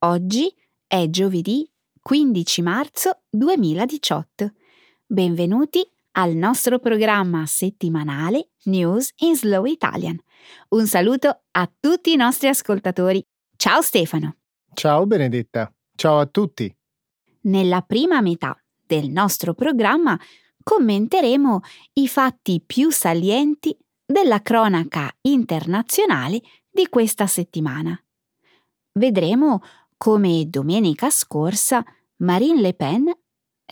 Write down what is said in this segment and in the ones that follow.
Oggi è giovedì 15 marzo 2018. Benvenuti al nostro programma settimanale News in Slow Italian. Un saluto a tutti i nostri ascoltatori. Ciao Stefano. Ciao Benedetta. Ciao a tutti. Nella prima metà del nostro programma commenteremo i fatti più salienti della cronaca internazionale di questa settimana. Vedremo come domenica scorsa Marine Le Pen,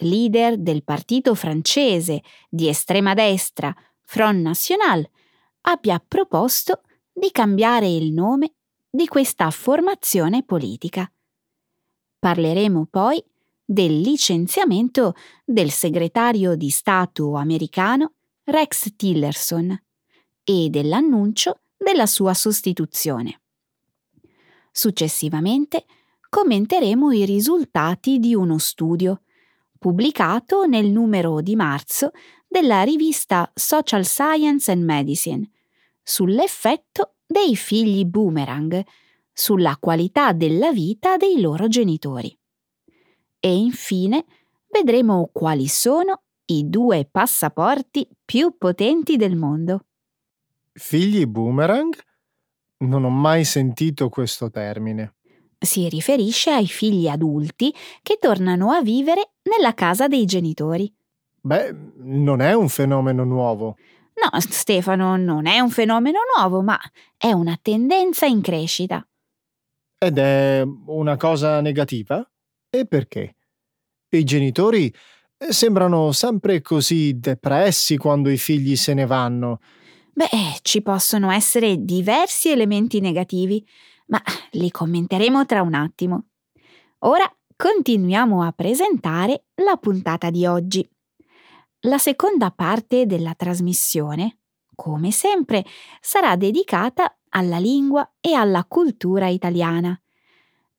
leader del partito francese di estrema destra Front National, abbia proposto di cambiare il nome di questa formazione politica. Parleremo poi del licenziamento del segretario di Stato americano Rex Tillerson e dell'annuncio della sua sostituzione. Successivamente commenteremo i risultati di uno studio pubblicato nel numero di marzo della rivista Social Science and Medicine sull'effetto dei figli boomerang sulla qualità della vita dei loro genitori. E infine vedremo quali sono i due passaporti più potenti del mondo. Figli boomerang? Non ho mai sentito questo termine. Si riferisce ai figli adulti che tornano a vivere nella casa dei genitori. Beh, non è un fenomeno nuovo. No, Stefano, non è un fenomeno nuovo, ma è una tendenza in crescita. Ed è una cosa negativa? E perché? I genitori sembrano sempre così depressi quando i figli se ne vanno. Beh, ci possono essere diversi elementi negativi, ma li commenteremo tra un attimo. Ora continuiamo a presentare la puntata di oggi. La seconda parte della trasmissione, come sempre, sarà dedicata alla lingua e alla cultura italiana.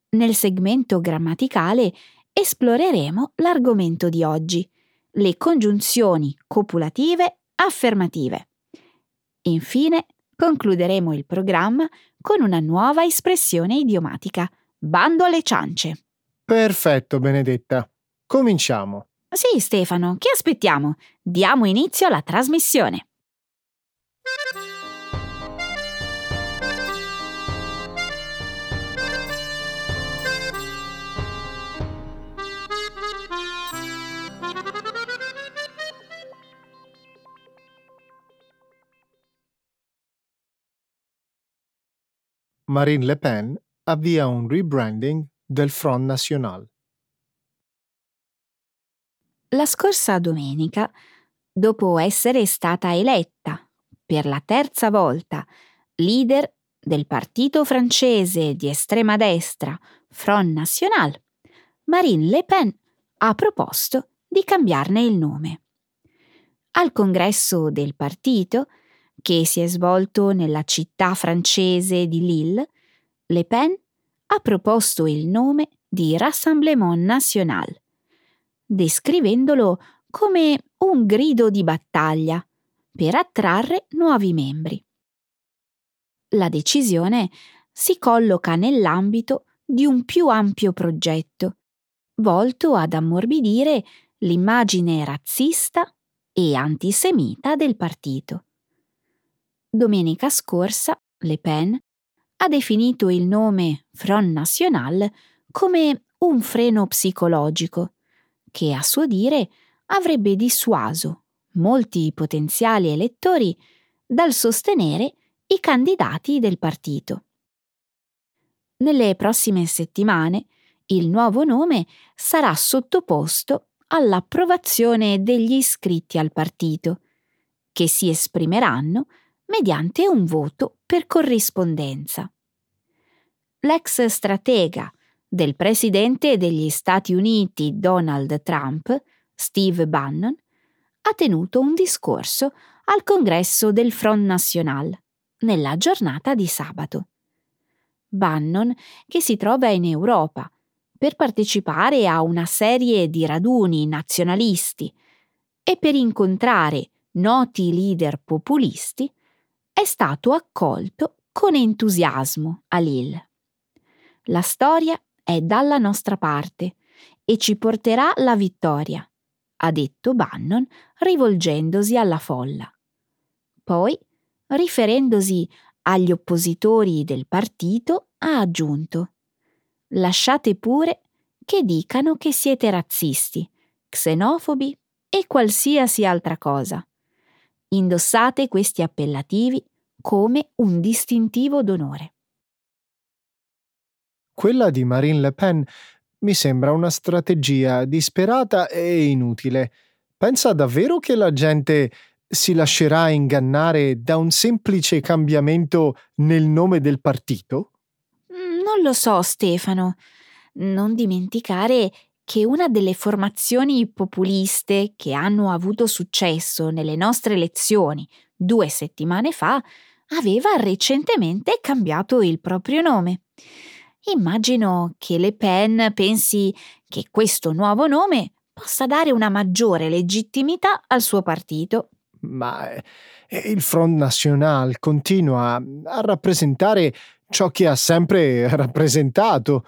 Nel segmento grammaticale esploreremo l'argomento di oggi, le congiunzioni copulative affermative. Infine, concluderemo il programma con una nuova espressione idiomatica. Bando alle ciance. Perfetto, Benedetta. Cominciamo. Sì, Stefano, che aspettiamo? Diamo inizio alla trasmissione. Marine Le Pen avvia un rebranding del Front National. La scorsa domenica, dopo essere stata eletta per la terza volta leader del partito francese di estrema destra Front National, Marine Le Pen ha proposto di cambiarne il nome. Al congresso del partito, che si è svolto nella città francese di Lille, Le Pen ha proposto il nome di Rassemblement National, descrivendolo come un grido di battaglia per attrarre nuovi membri. La decisione si colloca nell'ambito di un più ampio progetto, volto ad ammorbidire l'immagine razzista e antisemita del partito domenica scorsa Le Pen ha definito il nome Front National come un freno psicologico che a suo dire avrebbe dissuaso molti potenziali elettori dal sostenere i candidati del partito. Nelle prossime settimane il nuovo nome sarà sottoposto all'approvazione degli iscritti al partito, che si esprimeranno mediante un voto per corrispondenza. L'ex stratega del presidente degli Stati Uniti Donald Trump, Steve Bannon, ha tenuto un discorso al congresso del Front National nella giornata di sabato. Bannon, che si trova in Europa per partecipare a una serie di raduni nazionalisti e per incontrare noti leader populisti, è stato accolto con entusiasmo a Lille. La storia è dalla nostra parte e ci porterà la vittoria, ha detto Bannon rivolgendosi alla folla. Poi, riferendosi agli oppositori del partito, ha aggiunto Lasciate pure che dicano che siete razzisti, xenofobi e qualsiasi altra cosa. Indossate questi appellativi come un distintivo d'onore. Quella di Marine Le Pen mi sembra una strategia disperata e inutile. Pensa davvero che la gente si lascerà ingannare da un semplice cambiamento nel nome del partito? Mm, non lo so, Stefano. Non dimenticare che una delle formazioni populiste che hanno avuto successo nelle nostre elezioni due settimane fa aveva recentemente cambiato il proprio nome. Immagino che Le Pen pensi che questo nuovo nome possa dare una maggiore legittimità al suo partito. Ma eh, il Front National continua a rappresentare ciò che ha sempre rappresentato.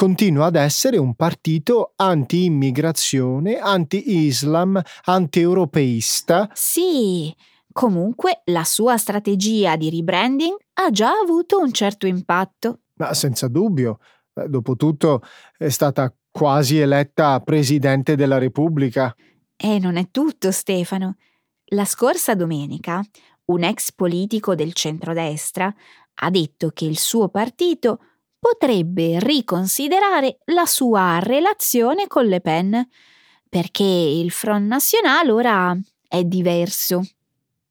Continua ad essere un partito anti-immigrazione, anti-Islam, anti-europeista. Sì, comunque la sua strategia di rebranding ha già avuto un certo impatto. Ma senza dubbio, eh, dopotutto è stata quasi eletta Presidente della Repubblica. E non è tutto, Stefano. La scorsa domenica un ex politico del centrodestra ha detto che il suo partito potrebbe riconsiderare la sua relazione con Le Pen, perché il Front National ora è diverso.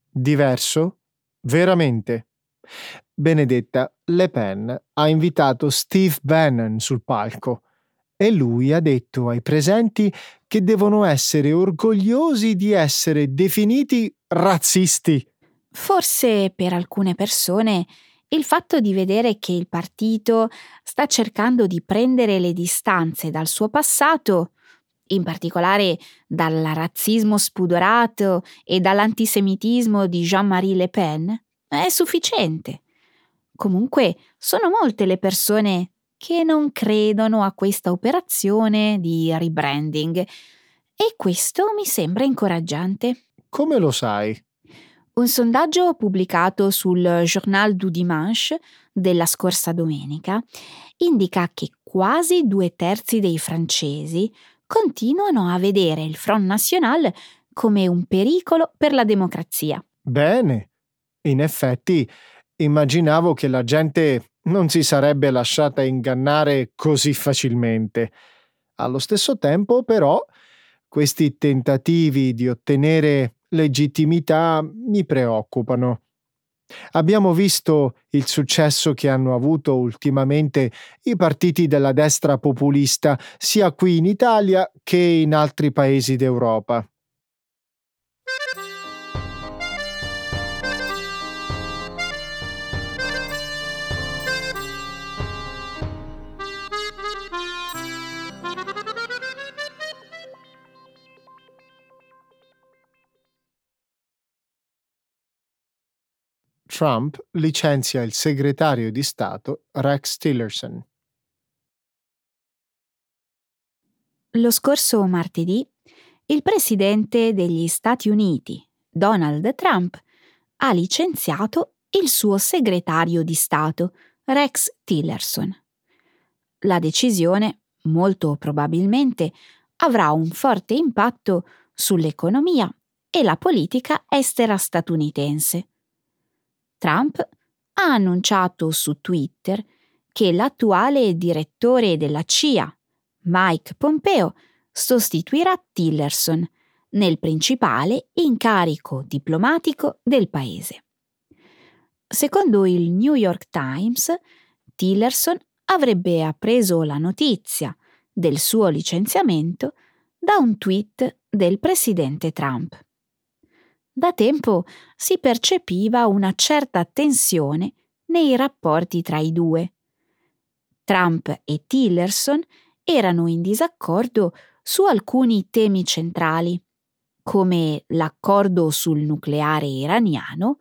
Diverso? Veramente? Benedetta, Le Pen ha invitato Steve Bannon sul palco e lui ha detto ai presenti che devono essere orgogliosi di essere definiti razzisti. Forse per alcune persone il fatto di vedere che il partito sta cercando di prendere le distanze dal suo passato, in particolare dal razzismo spudorato e dall'antisemitismo di Jean-Marie Le Pen, è sufficiente. Comunque sono molte le persone che non credono a questa operazione di rebranding e questo mi sembra incoraggiante. Come lo sai? Un sondaggio pubblicato sul Journal du Dimanche della scorsa domenica indica che quasi due terzi dei francesi continuano a vedere il Front National come un pericolo per la democrazia. Bene. In effetti, Immaginavo che la gente non si sarebbe lasciata ingannare così facilmente. Allo stesso tempo, però, questi tentativi di ottenere legittimità mi preoccupano. Abbiamo visto il successo che hanno avuto ultimamente i partiti della destra populista sia qui in Italia che in altri paesi d'Europa. Trump licenzia il segretario di Stato Rex Tillerson. Lo scorso martedì, il presidente degli Stati Uniti, Donald Trump, ha licenziato il suo segretario di Stato, Rex Tillerson. La decisione, molto probabilmente, avrà un forte impatto sull'economia e la politica estera statunitense Trump ha annunciato su Twitter che l'attuale direttore della CIA, Mike Pompeo, sostituirà Tillerson nel principale incarico diplomatico del paese. Secondo il New York Times, Tillerson avrebbe appreso la notizia del suo licenziamento da un tweet del presidente Trump da tempo si percepiva una certa tensione nei rapporti tra i due. Trump e Tillerson erano in disaccordo su alcuni temi centrali, come l'accordo sul nucleare iraniano,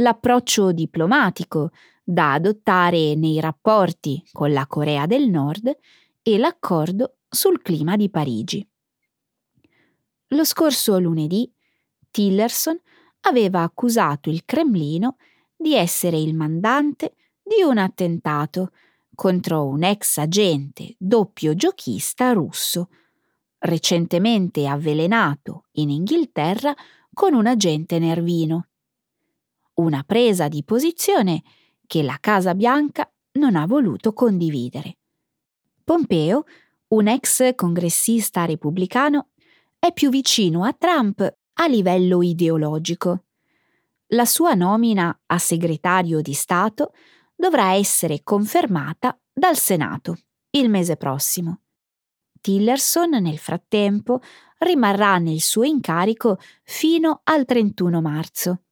l'approccio diplomatico da adottare nei rapporti con la Corea del Nord e l'accordo sul clima di Parigi. Lo scorso lunedì Tillerson aveva accusato il Cremlino di essere il mandante di un attentato contro un ex agente doppio giochista russo, recentemente avvelenato in Inghilterra con un agente nervino. Una presa di posizione che la Casa Bianca non ha voluto condividere. Pompeo, un ex congressista repubblicano, è più vicino a Trump a livello ideologico. La sua nomina a segretario di Stato dovrà essere confermata dal Senato il mese prossimo. Tillerson, nel frattempo, rimarrà nel suo incarico fino al 31 marzo.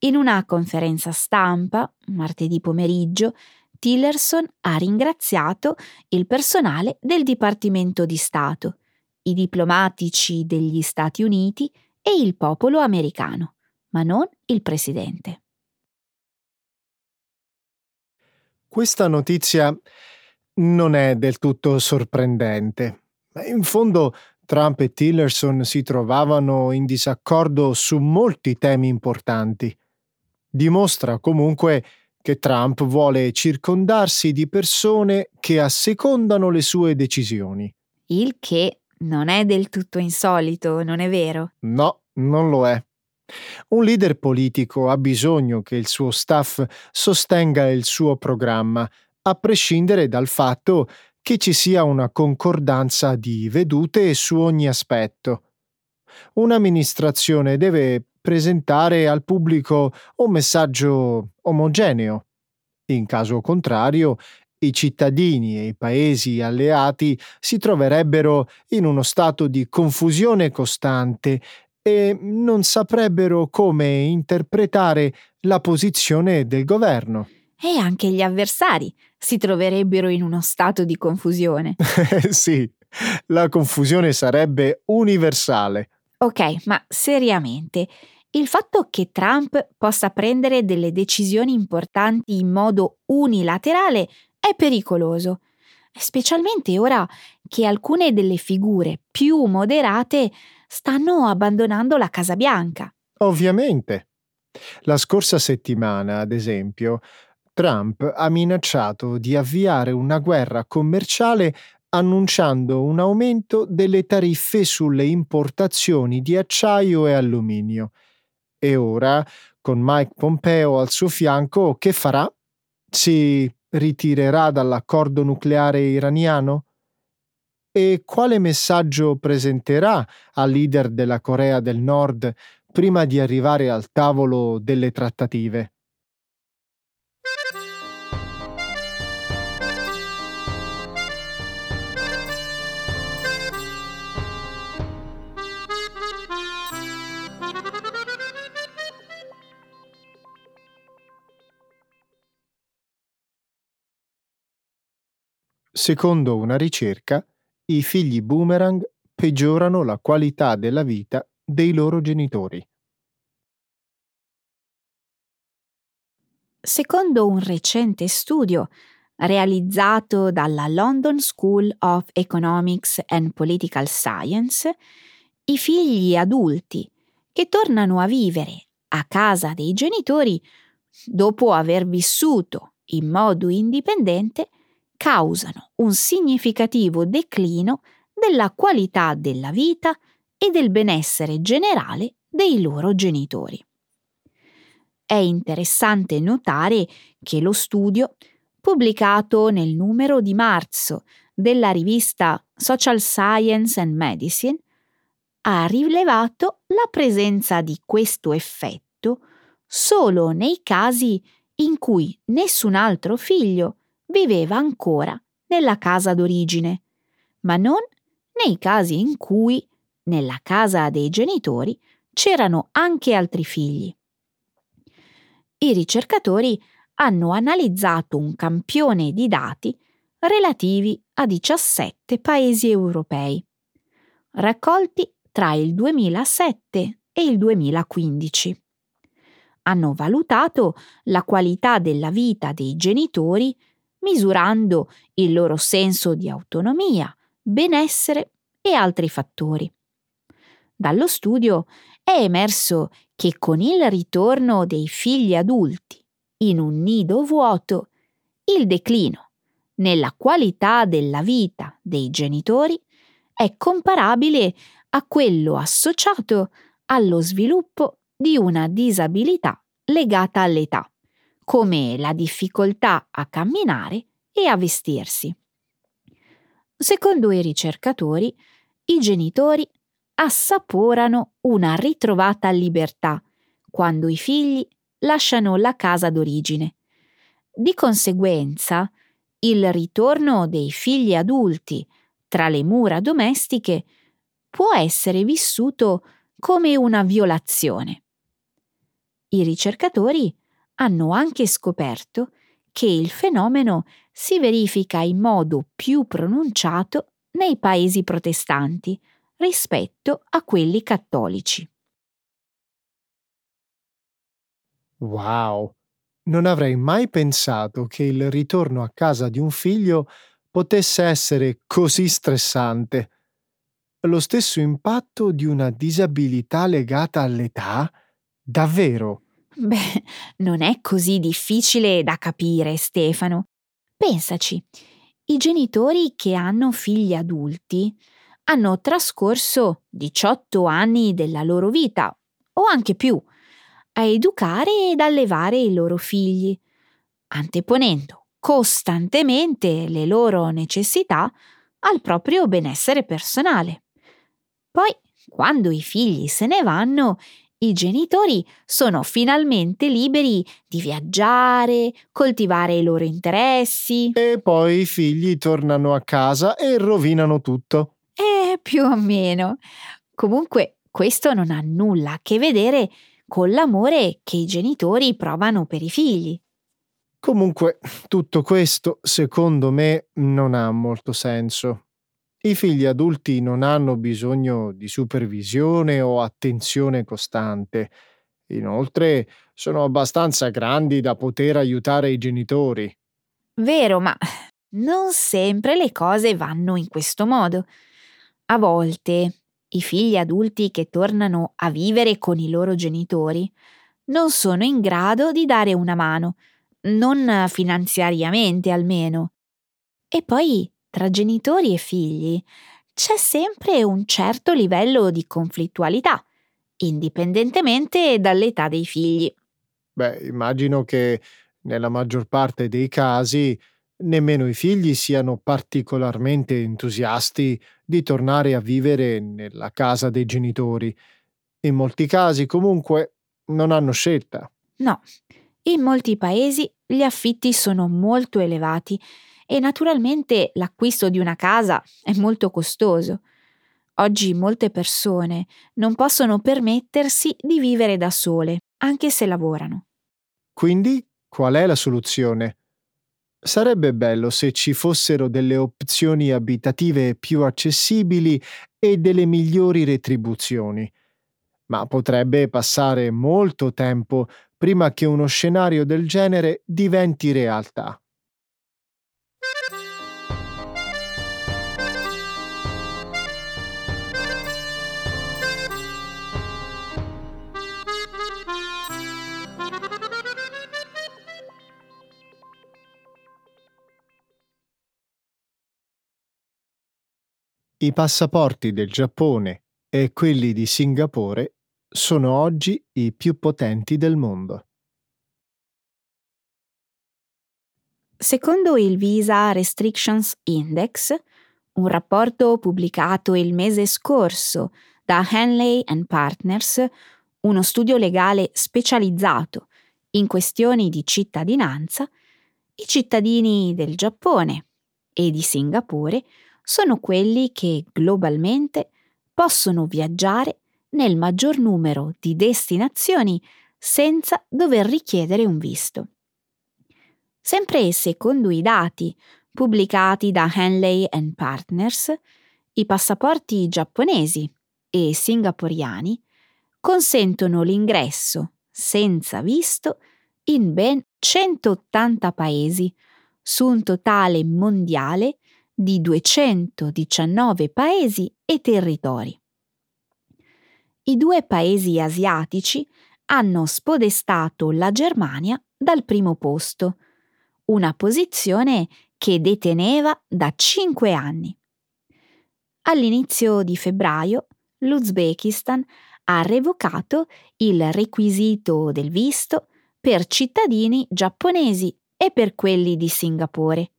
In una conferenza stampa, martedì pomeriggio, Tillerson ha ringraziato il personale del Dipartimento di Stato, i diplomatici degli Stati Uniti e il popolo americano, ma non il presidente. Questa notizia non è del tutto sorprendente. In fondo Trump e Tillerson si trovavano in disaccordo su molti temi importanti. Dimostra comunque che Trump vuole circondarsi di persone che assecondano le sue decisioni. Il che non è del tutto insolito, non è vero? No, non lo è. Un leader politico ha bisogno che il suo staff sostenga il suo programma, a prescindere dal fatto che ci sia una concordanza di vedute su ogni aspetto. Un'amministrazione deve presentare al pubblico un messaggio omogeneo. In caso contrario, i cittadini e i paesi alleati si troverebbero in uno stato di confusione costante e non saprebbero come interpretare la posizione del governo. E anche gli avversari si troverebbero in uno stato di confusione. sì, la confusione sarebbe universale. Ok, ma seriamente, il fatto che Trump possa prendere delle decisioni importanti in modo unilaterale è pericoloso, specialmente ora che alcune delle figure più moderate stanno abbandonando la Casa Bianca. Ovviamente. La scorsa settimana, ad esempio, Trump ha minacciato di avviare una guerra commerciale annunciando un aumento delle tariffe sulle importazioni di acciaio e alluminio. E ora, con Mike Pompeo al suo fianco, che farà? Si ritirerà dall'accordo nucleare iraniano? E quale messaggio presenterà al leader della Corea del Nord prima di arrivare al tavolo delle trattative? Secondo una ricerca, i figli boomerang peggiorano la qualità della vita dei loro genitori. Secondo un recente studio realizzato dalla London School of Economics and Political Science, i figli adulti che tornano a vivere a casa dei genitori dopo aver vissuto in modo indipendente causano un significativo declino della qualità della vita e del benessere generale dei loro genitori. È interessante notare che lo studio, pubblicato nel numero di marzo della rivista Social Science and Medicine, ha rilevato la presenza di questo effetto solo nei casi in cui nessun altro figlio viveva ancora nella casa d'origine, ma non nei casi in cui nella casa dei genitori c'erano anche altri figli. I ricercatori hanno analizzato un campione di dati relativi a 17 paesi europei, raccolti tra il 2007 e il 2015. hanno valutato la qualità della vita dei genitori misurando il loro senso di autonomia, benessere e altri fattori. Dallo studio è emerso che con il ritorno dei figli adulti in un nido vuoto, il declino nella qualità della vita dei genitori è comparabile a quello associato allo sviluppo di una disabilità legata all'età, come la difficoltà a camminare e a vestirsi. Secondo i ricercatori, i genitori assaporano una ritrovata libertà quando i figli lasciano la casa d'origine. Di conseguenza, il ritorno dei figli adulti tra le mura domestiche può essere vissuto come una violazione. I ricercatori hanno anche scoperto che il fenomeno si verifica in modo più pronunciato nei paesi protestanti rispetto a quelli cattolici. Wow! Non avrei mai pensato che il ritorno a casa di un figlio potesse essere così stressante. Lo stesso impatto di una disabilità legata all'età? Davvero? Beh, non è così difficile da capire, Stefano. Pensaci, i genitori che hanno figli adulti hanno trascorso 18 anni della loro vita, o anche più, a educare ed allevare i loro figli, anteponendo costantemente le loro necessità al proprio benessere personale. Poi, quando i figli se ne vanno, i genitori sono finalmente liberi di viaggiare, coltivare i loro interessi. E poi i figli tornano a casa e rovinano tutto. Eh, più o meno. Comunque, questo non ha nulla a che vedere con l'amore che i genitori provano per i figli. Comunque, tutto questo, secondo me, non ha molto senso. I figli adulti non hanno bisogno di supervisione o attenzione costante. Inoltre, sono abbastanza grandi da poter aiutare i genitori. Vero, ma non sempre le cose vanno in questo modo. A volte i figli adulti che tornano a vivere con i loro genitori non sono in grado di dare una mano, non finanziariamente almeno. E poi, tra genitori e figli, c'è sempre un certo livello di conflittualità, indipendentemente dall'età dei figli. Beh, immagino che nella maggior parte dei casi nemmeno i figli siano particolarmente entusiasti di tornare a vivere nella casa dei genitori. In molti casi, comunque, non hanno scelta. No, in molti paesi gli affitti sono molto elevati e naturalmente l'acquisto di una casa è molto costoso. Oggi molte persone non possono permettersi di vivere da sole, anche se lavorano. Quindi, qual è la soluzione? Sarebbe bello se ci fossero delle opzioni abitative più accessibili e delle migliori retribuzioni. Ma potrebbe passare molto tempo prima che uno scenario del genere diventi realtà. I passaporti del Giappone e quelli di Singapore sono oggi i più potenti del mondo. Secondo il Visa Restrictions Index, un rapporto pubblicato il mese scorso da Henley Partners, uno studio legale specializzato in questioni di cittadinanza, i cittadini del Giappone e di Singapore sono quelli che globalmente possono viaggiare nel maggior numero di destinazioni senza dover richiedere un visto. Sempre secondo i dati pubblicati da Henley Partners, i passaporti giapponesi e singaporiani consentono l'ingresso, senza visto in ben 180 paesi, su un totale mondiale di 219 paesi e territori. I due paesi asiatici hanno spodestato la Germania dal primo posto, una posizione che deteneva da cinque anni. All'inizio di febbraio l'Uzbekistan ha revocato il requisito del visto per cittadini giapponesi e per quelli di Singapore,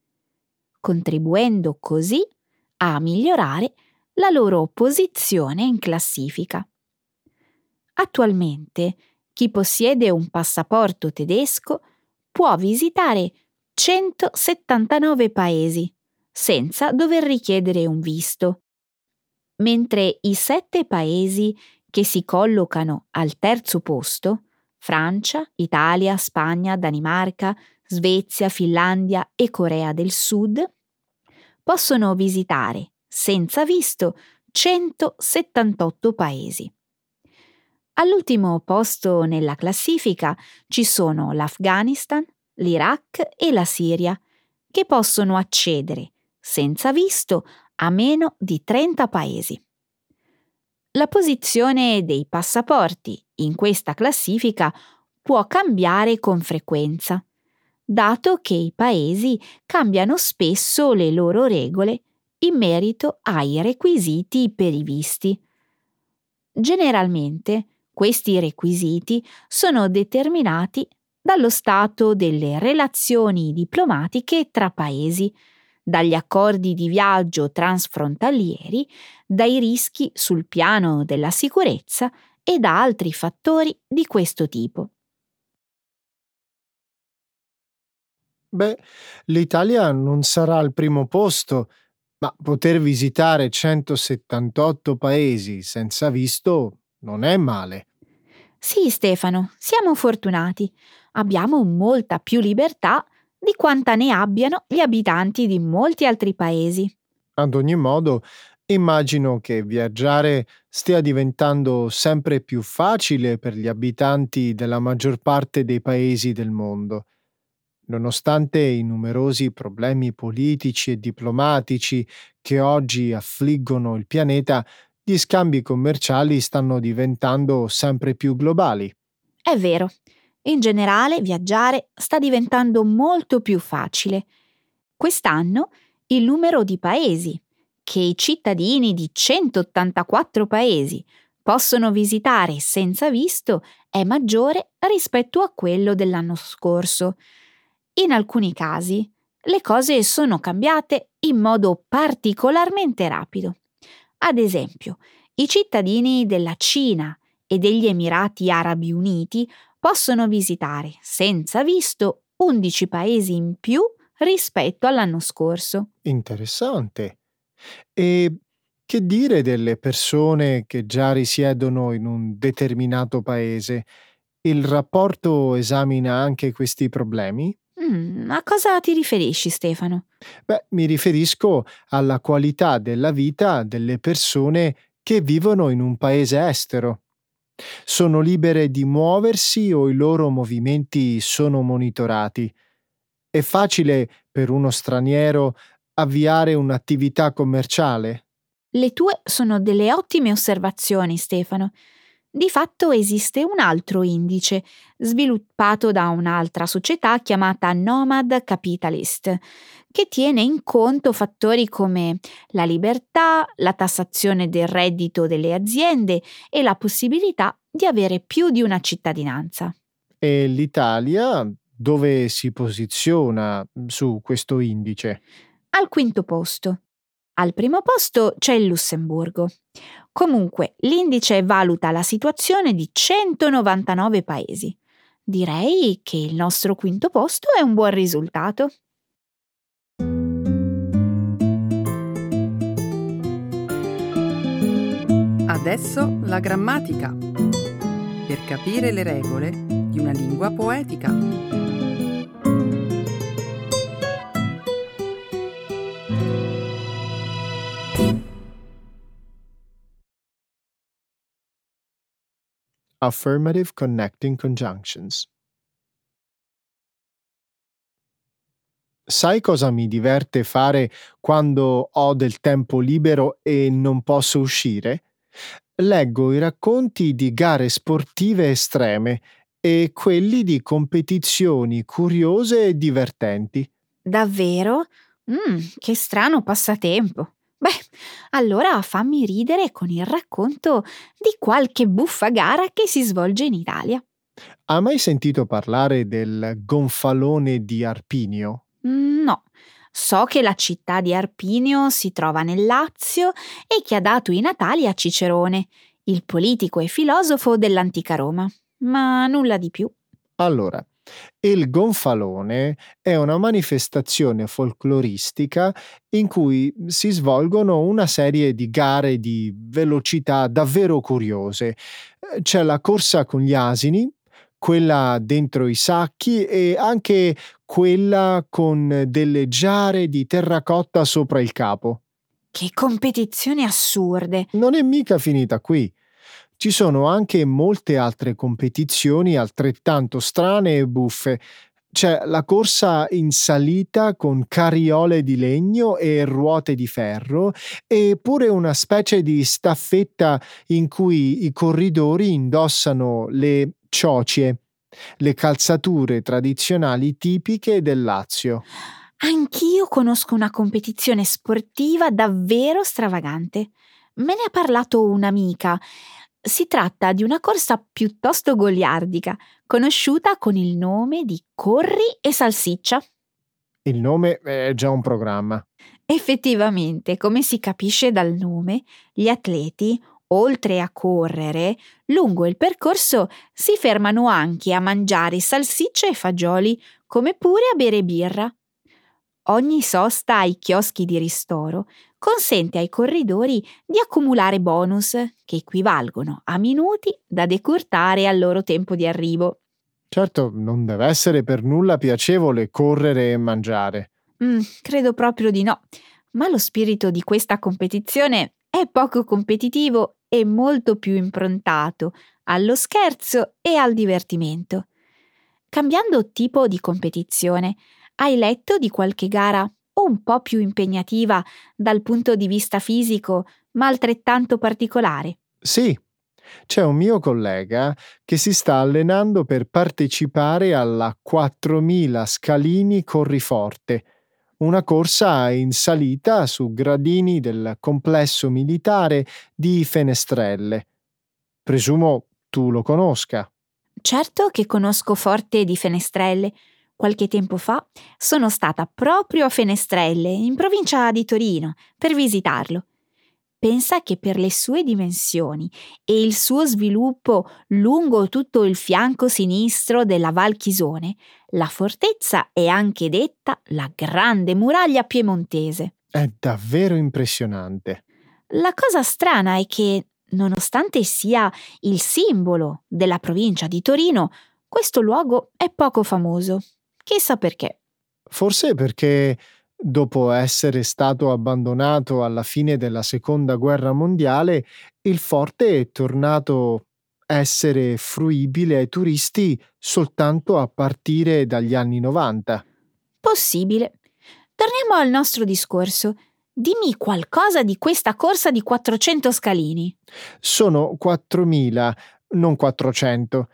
contribuendo così a migliorare la loro posizione in classifica. Attualmente chi possiede un passaporto tedesco può visitare 179 paesi senza dover richiedere un visto, mentre i sette paesi che si collocano al terzo posto, Francia, Italia, Spagna, Danimarca, Svezia, Finlandia e Corea del Sud, possono visitare senza visto 178 paesi. All'ultimo posto nella classifica ci sono l'Afghanistan, l'Iraq e la Siria, che possono accedere, senza visto, a meno di 30 paesi. La posizione dei passaporti in questa classifica può cambiare con frequenza, dato che i paesi cambiano spesso le loro regole in merito ai requisiti per i visti. Generalmente, questi requisiti sono determinati dallo stato delle relazioni diplomatiche tra paesi, dagli accordi di viaggio transfrontalieri, dai rischi sul piano della sicurezza e da altri fattori di questo tipo. Beh, l'Italia non sarà al primo posto, ma poter visitare 178 paesi senza visto non è male. Sì, Stefano, siamo fortunati. Abbiamo molta più libertà di quanta ne abbiano gli abitanti di molti altri paesi. Ad ogni modo, immagino che viaggiare stia diventando sempre più facile per gli abitanti della maggior parte dei paesi del mondo. Nonostante i numerosi problemi politici e diplomatici che oggi affliggono il pianeta, gli scambi commerciali stanno diventando sempre più globali. È vero. In generale, viaggiare sta diventando molto più facile. Quest'anno il numero di paesi che i cittadini di 184 paesi possono visitare senza visto è maggiore rispetto a quello dell'anno scorso. In alcuni casi le cose sono cambiate in modo particolarmente rapido. Ad esempio, i cittadini della Cina e degli Emirati Arabi Uniti possono visitare senza visto 11 paesi in più rispetto all'anno scorso. Interessante. E che dire delle persone che già risiedono in un determinato paese? Il rapporto esamina anche questi problemi? Mm, a cosa ti riferisci, Stefano? Beh, mi riferisco alla qualità della vita delle persone che vivono in un paese estero. Sono libere di muoversi o i loro movimenti sono monitorati? È facile per uno straniero avviare un'attività commerciale? Le tue sono delle ottime osservazioni, Stefano. Di fatto esiste un altro indice, sviluppato da un'altra società chiamata Nomad Capitalist, che tiene in conto fattori come la libertà, la tassazione del reddito delle aziende e la possibilità di avere più di una cittadinanza. E l'Italia dove si posiziona su questo indice? Al quinto posto. Al primo posto c'è il Lussemburgo. Comunque, l'indice valuta la situazione di 199 paesi. Direi che il nostro quinto posto è un buon risultato. Adesso la grammatica. Per capire le regole di una lingua poetica. Affirmative connecting conjunctions. Sai cosa mi diverte fare quando ho del tempo libero e non posso uscire? Leggo i racconti di gare sportive estreme e quelli di competizioni curiose e divertenti. Davvero? Mm, che strano passatempo. Beh, allora fammi ridere con il racconto di qualche buffa gara che si svolge in Italia. Ha mai sentito parlare del gonfalone di Arpinio? Mm, no, so che la città di Arpinio si trova nel Lazio e che ha dato i natali a Cicerone, il politico e filosofo dell'antica Roma, ma nulla di più. Allora, il gonfalone è una manifestazione folcloristica in cui si svolgono una serie di gare di velocità davvero curiose. C'è la corsa con gli asini, quella dentro i sacchi e anche quella con delle giare di terracotta sopra il capo. Che competizioni assurde! Non è mica finita qui. Ci sono anche molte altre competizioni altrettanto strane e buffe. C'è la corsa in salita con carriole di legno e ruote di ferro e pure una specie di staffetta in cui i corridori indossano le ciocie, le calzature tradizionali tipiche del Lazio. Anch'io conosco una competizione sportiva davvero stravagante. Me ne ha parlato un'amica si tratta di una corsa piuttosto goliardica, conosciuta con il nome di Corri e Salsiccia. Il nome è già un programma. Effettivamente, come si capisce dal nome, gli atleti, oltre a correre, lungo il percorso si fermano anche a mangiare salsicce e fagioli, come pure a bere birra. Ogni sosta ai chioschi di ristoro consente ai corridori di accumulare bonus che equivalgono a minuti da decurtare al loro tempo di arrivo. Certo, non deve essere per nulla piacevole correre e mangiare. Mm, credo proprio di no, ma lo spirito di questa competizione è poco competitivo e molto più improntato allo scherzo e al divertimento. Cambiando tipo di competizione, hai letto di qualche gara un po' più impegnativa dal punto di vista fisico, ma altrettanto particolare. Sì, c'è un mio collega che si sta allenando per partecipare alla 4000 Scalini Corriforte, una corsa in salita su gradini del complesso militare di Fenestrelle. Presumo tu lo conosca. Certo che conosco Forte di Fenestrelle, Qualche tempo fa sono stata proprio a Fenestrelle, in provincia di Torino, per visitarlo. Pensa che per le sue dimensioni e il suo sviluppo lungo tutto il fianco sinistro della Val Chisone, la fortezza è anche detta la Grande Muraglia Piemontese. È davvero impressionante. La cosa strana è che, nonostante sia il simbolo della provincia di Torino, questo luogo è poco famoso. Chissà perché. Forse perché dopo essere stato abbandonato alla fine della seconda guerra mondiale, il forte è tornato a essere fruibile ai turisti soltanto a partire dagli anni 90. Possibile. Torniamo al nostro discorso. Dimmi qualcosa di questa corsa di 400 scalini. Sono 4.000, non 400.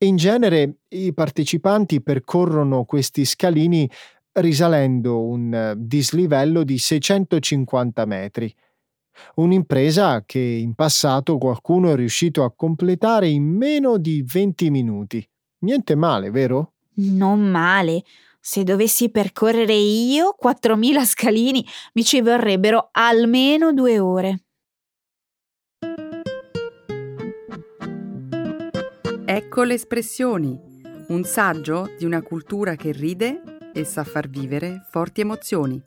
In genere i partecipanti percorrono questi scalini risalendo un eh, dislivello di 650 metri. Un'impresa che in passato qualcuno è riuscito a completare in meno di 20 minuti. Niente male, vero? Non male. Se dovessi percorrere io 4.000 scalini mi ci vorrebbero almeno due ore. Ecco le espressioni, un saggio di una cultura che ride e sa far vivere forti emozioni.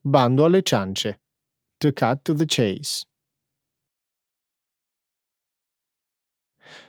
Bando alle ciance. To cut to the chase.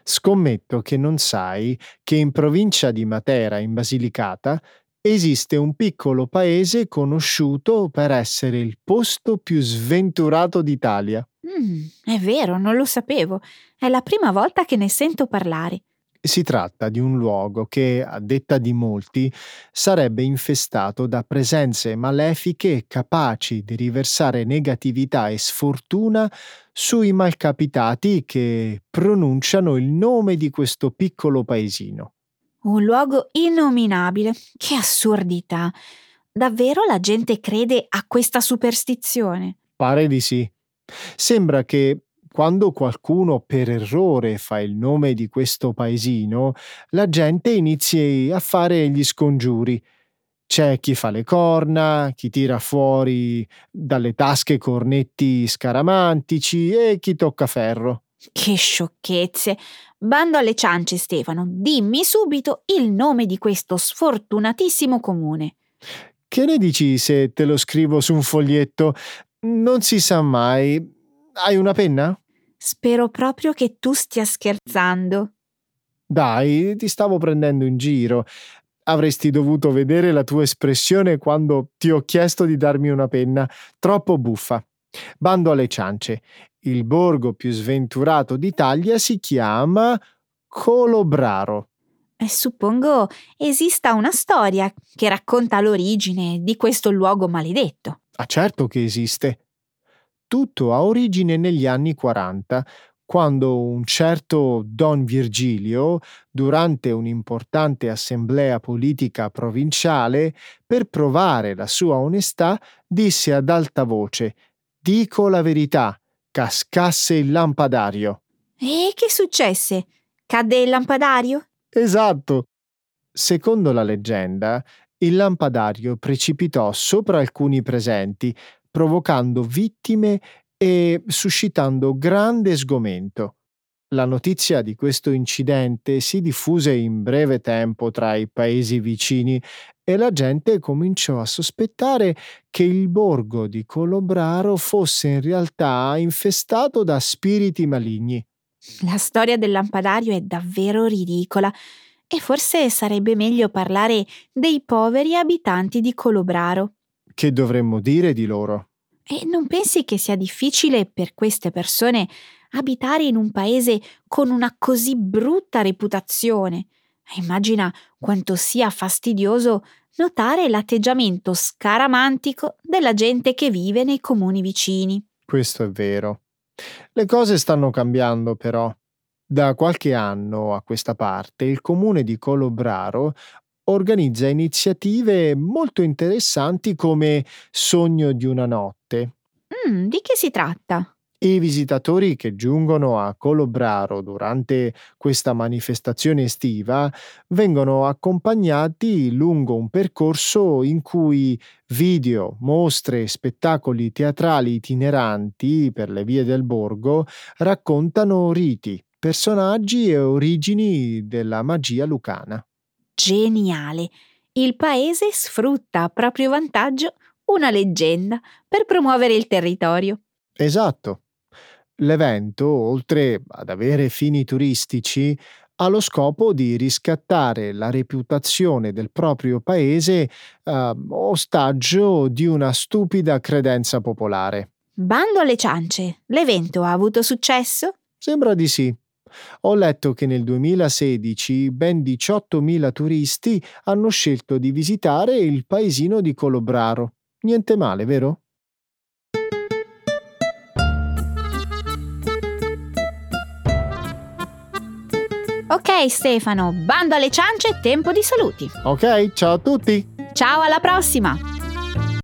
Scommetto che non sai che in provincia di Matera, in Basilicata, esiste un piccolo paese conosciuto per essere il posto più sventurato d'Italia. Mm, è vero, non lo sapevo. È la prima volta che ne sento parlare. Si tratta di un luogo che, a detta di molti, sarebbe infestato da presenze malefiche capaci di riversare negatività e sfortuna sui malcapitati che pronunciano il nome di questo piccolo paesino. Un luogo innominabile. Che assurdità. Davvero la gente crede a questa superstizione? Pare di sì. Sembra che quando qualcuno per errore fa il nome di questo paesino, la gente inizi a fare gli scongiuri. C'è chi fa le corna, chi tira fuori dalle tasche cornetti scaramantici e chi tocca ferro. Che sciocchezze! Bando alle ciance, Stefano, dimmi subito il nome di questo sfortunatissimo comune. Che ne dici se te lo scrivo su un foglietto? Non si sa mai. Hai una penna? Spero proprio che tu stia scherzando. Dai, ti stavo prendendo in giro. Avresti dovuto vedere la tua espressione quando ti ho chiesto di darmi una penna. Troppo buffa. Bando alle ciance. Il borgo più sventurato d'Italia si chiama Colobraro. E suppongo esista una storia che racconta l'origine di questo luogo maledetto. Ah, certo che esiste. Tutto ha origine negli anni 40, quando un certo Don Virgilio, durante un'importante assemblea politica provinciale, per provare la sua onestà, disse ad alta voce Dico la verità, cascasse il lampadario. E che successe? Cadde il lampadario? Esatto. Secondo la leggenda, il lampadario precipitò sopra alcuni presenti, provocando vittime e suscitando grande sgomento. La notizia di questo incidente si diffuse in breve tempo tra i paesi vicini e la gente cominciò a sospettare che il borgo di Colobraro fosse in realtà infestato da spiriti maligni. La storia del lampadario è davvero ridicola e forse sarebbe meglio parlare dei poveri abitanti di Colobraro. Che dovremmo dire di loro? E non pensi che sia difficile per queste persone abitare in un paese con una così brutta reputazione? Immagina quanto sia fastidioso notare l'atteggiamento scaramantico della gente che vive nei comuni vicini. Questo è vero. Le cose stanno cambiando però. Da qualche anno a questa parte il comune di Colobraro organizza iniziative molto interessanti come Sogno di una notte. Mm, di che si tratta? I visitatori che giungono a Colobraro durante questa manifestazione estiva vengono accompagnati lungo un percorso in cui video, mostre e spettacoli teatrali itineranti per le vie del borgo raccontano riti, personaggi e origini della magia lucana geniale. Il paese sfrutta a proprio vantaggio una leggenda per promuovere il territorio. Esatto. L'evento, oltre ad avere fini turistici, ha lo scopo di riscattare la reputazione del proprio paese eh, ostaggio di una stupida credenza popolare. Bando alle ciance, l'evento ha avuto successo? Sembra di sì. Ho letto che nel 2016 ben 18.000 turisti hanno scelto di visitare il paesino di Colobraro. Niente male, vero? Ok Stefano, bando alle ciance, tempo di saluti. Ok, ciao a tutti. Ciao alla prossima.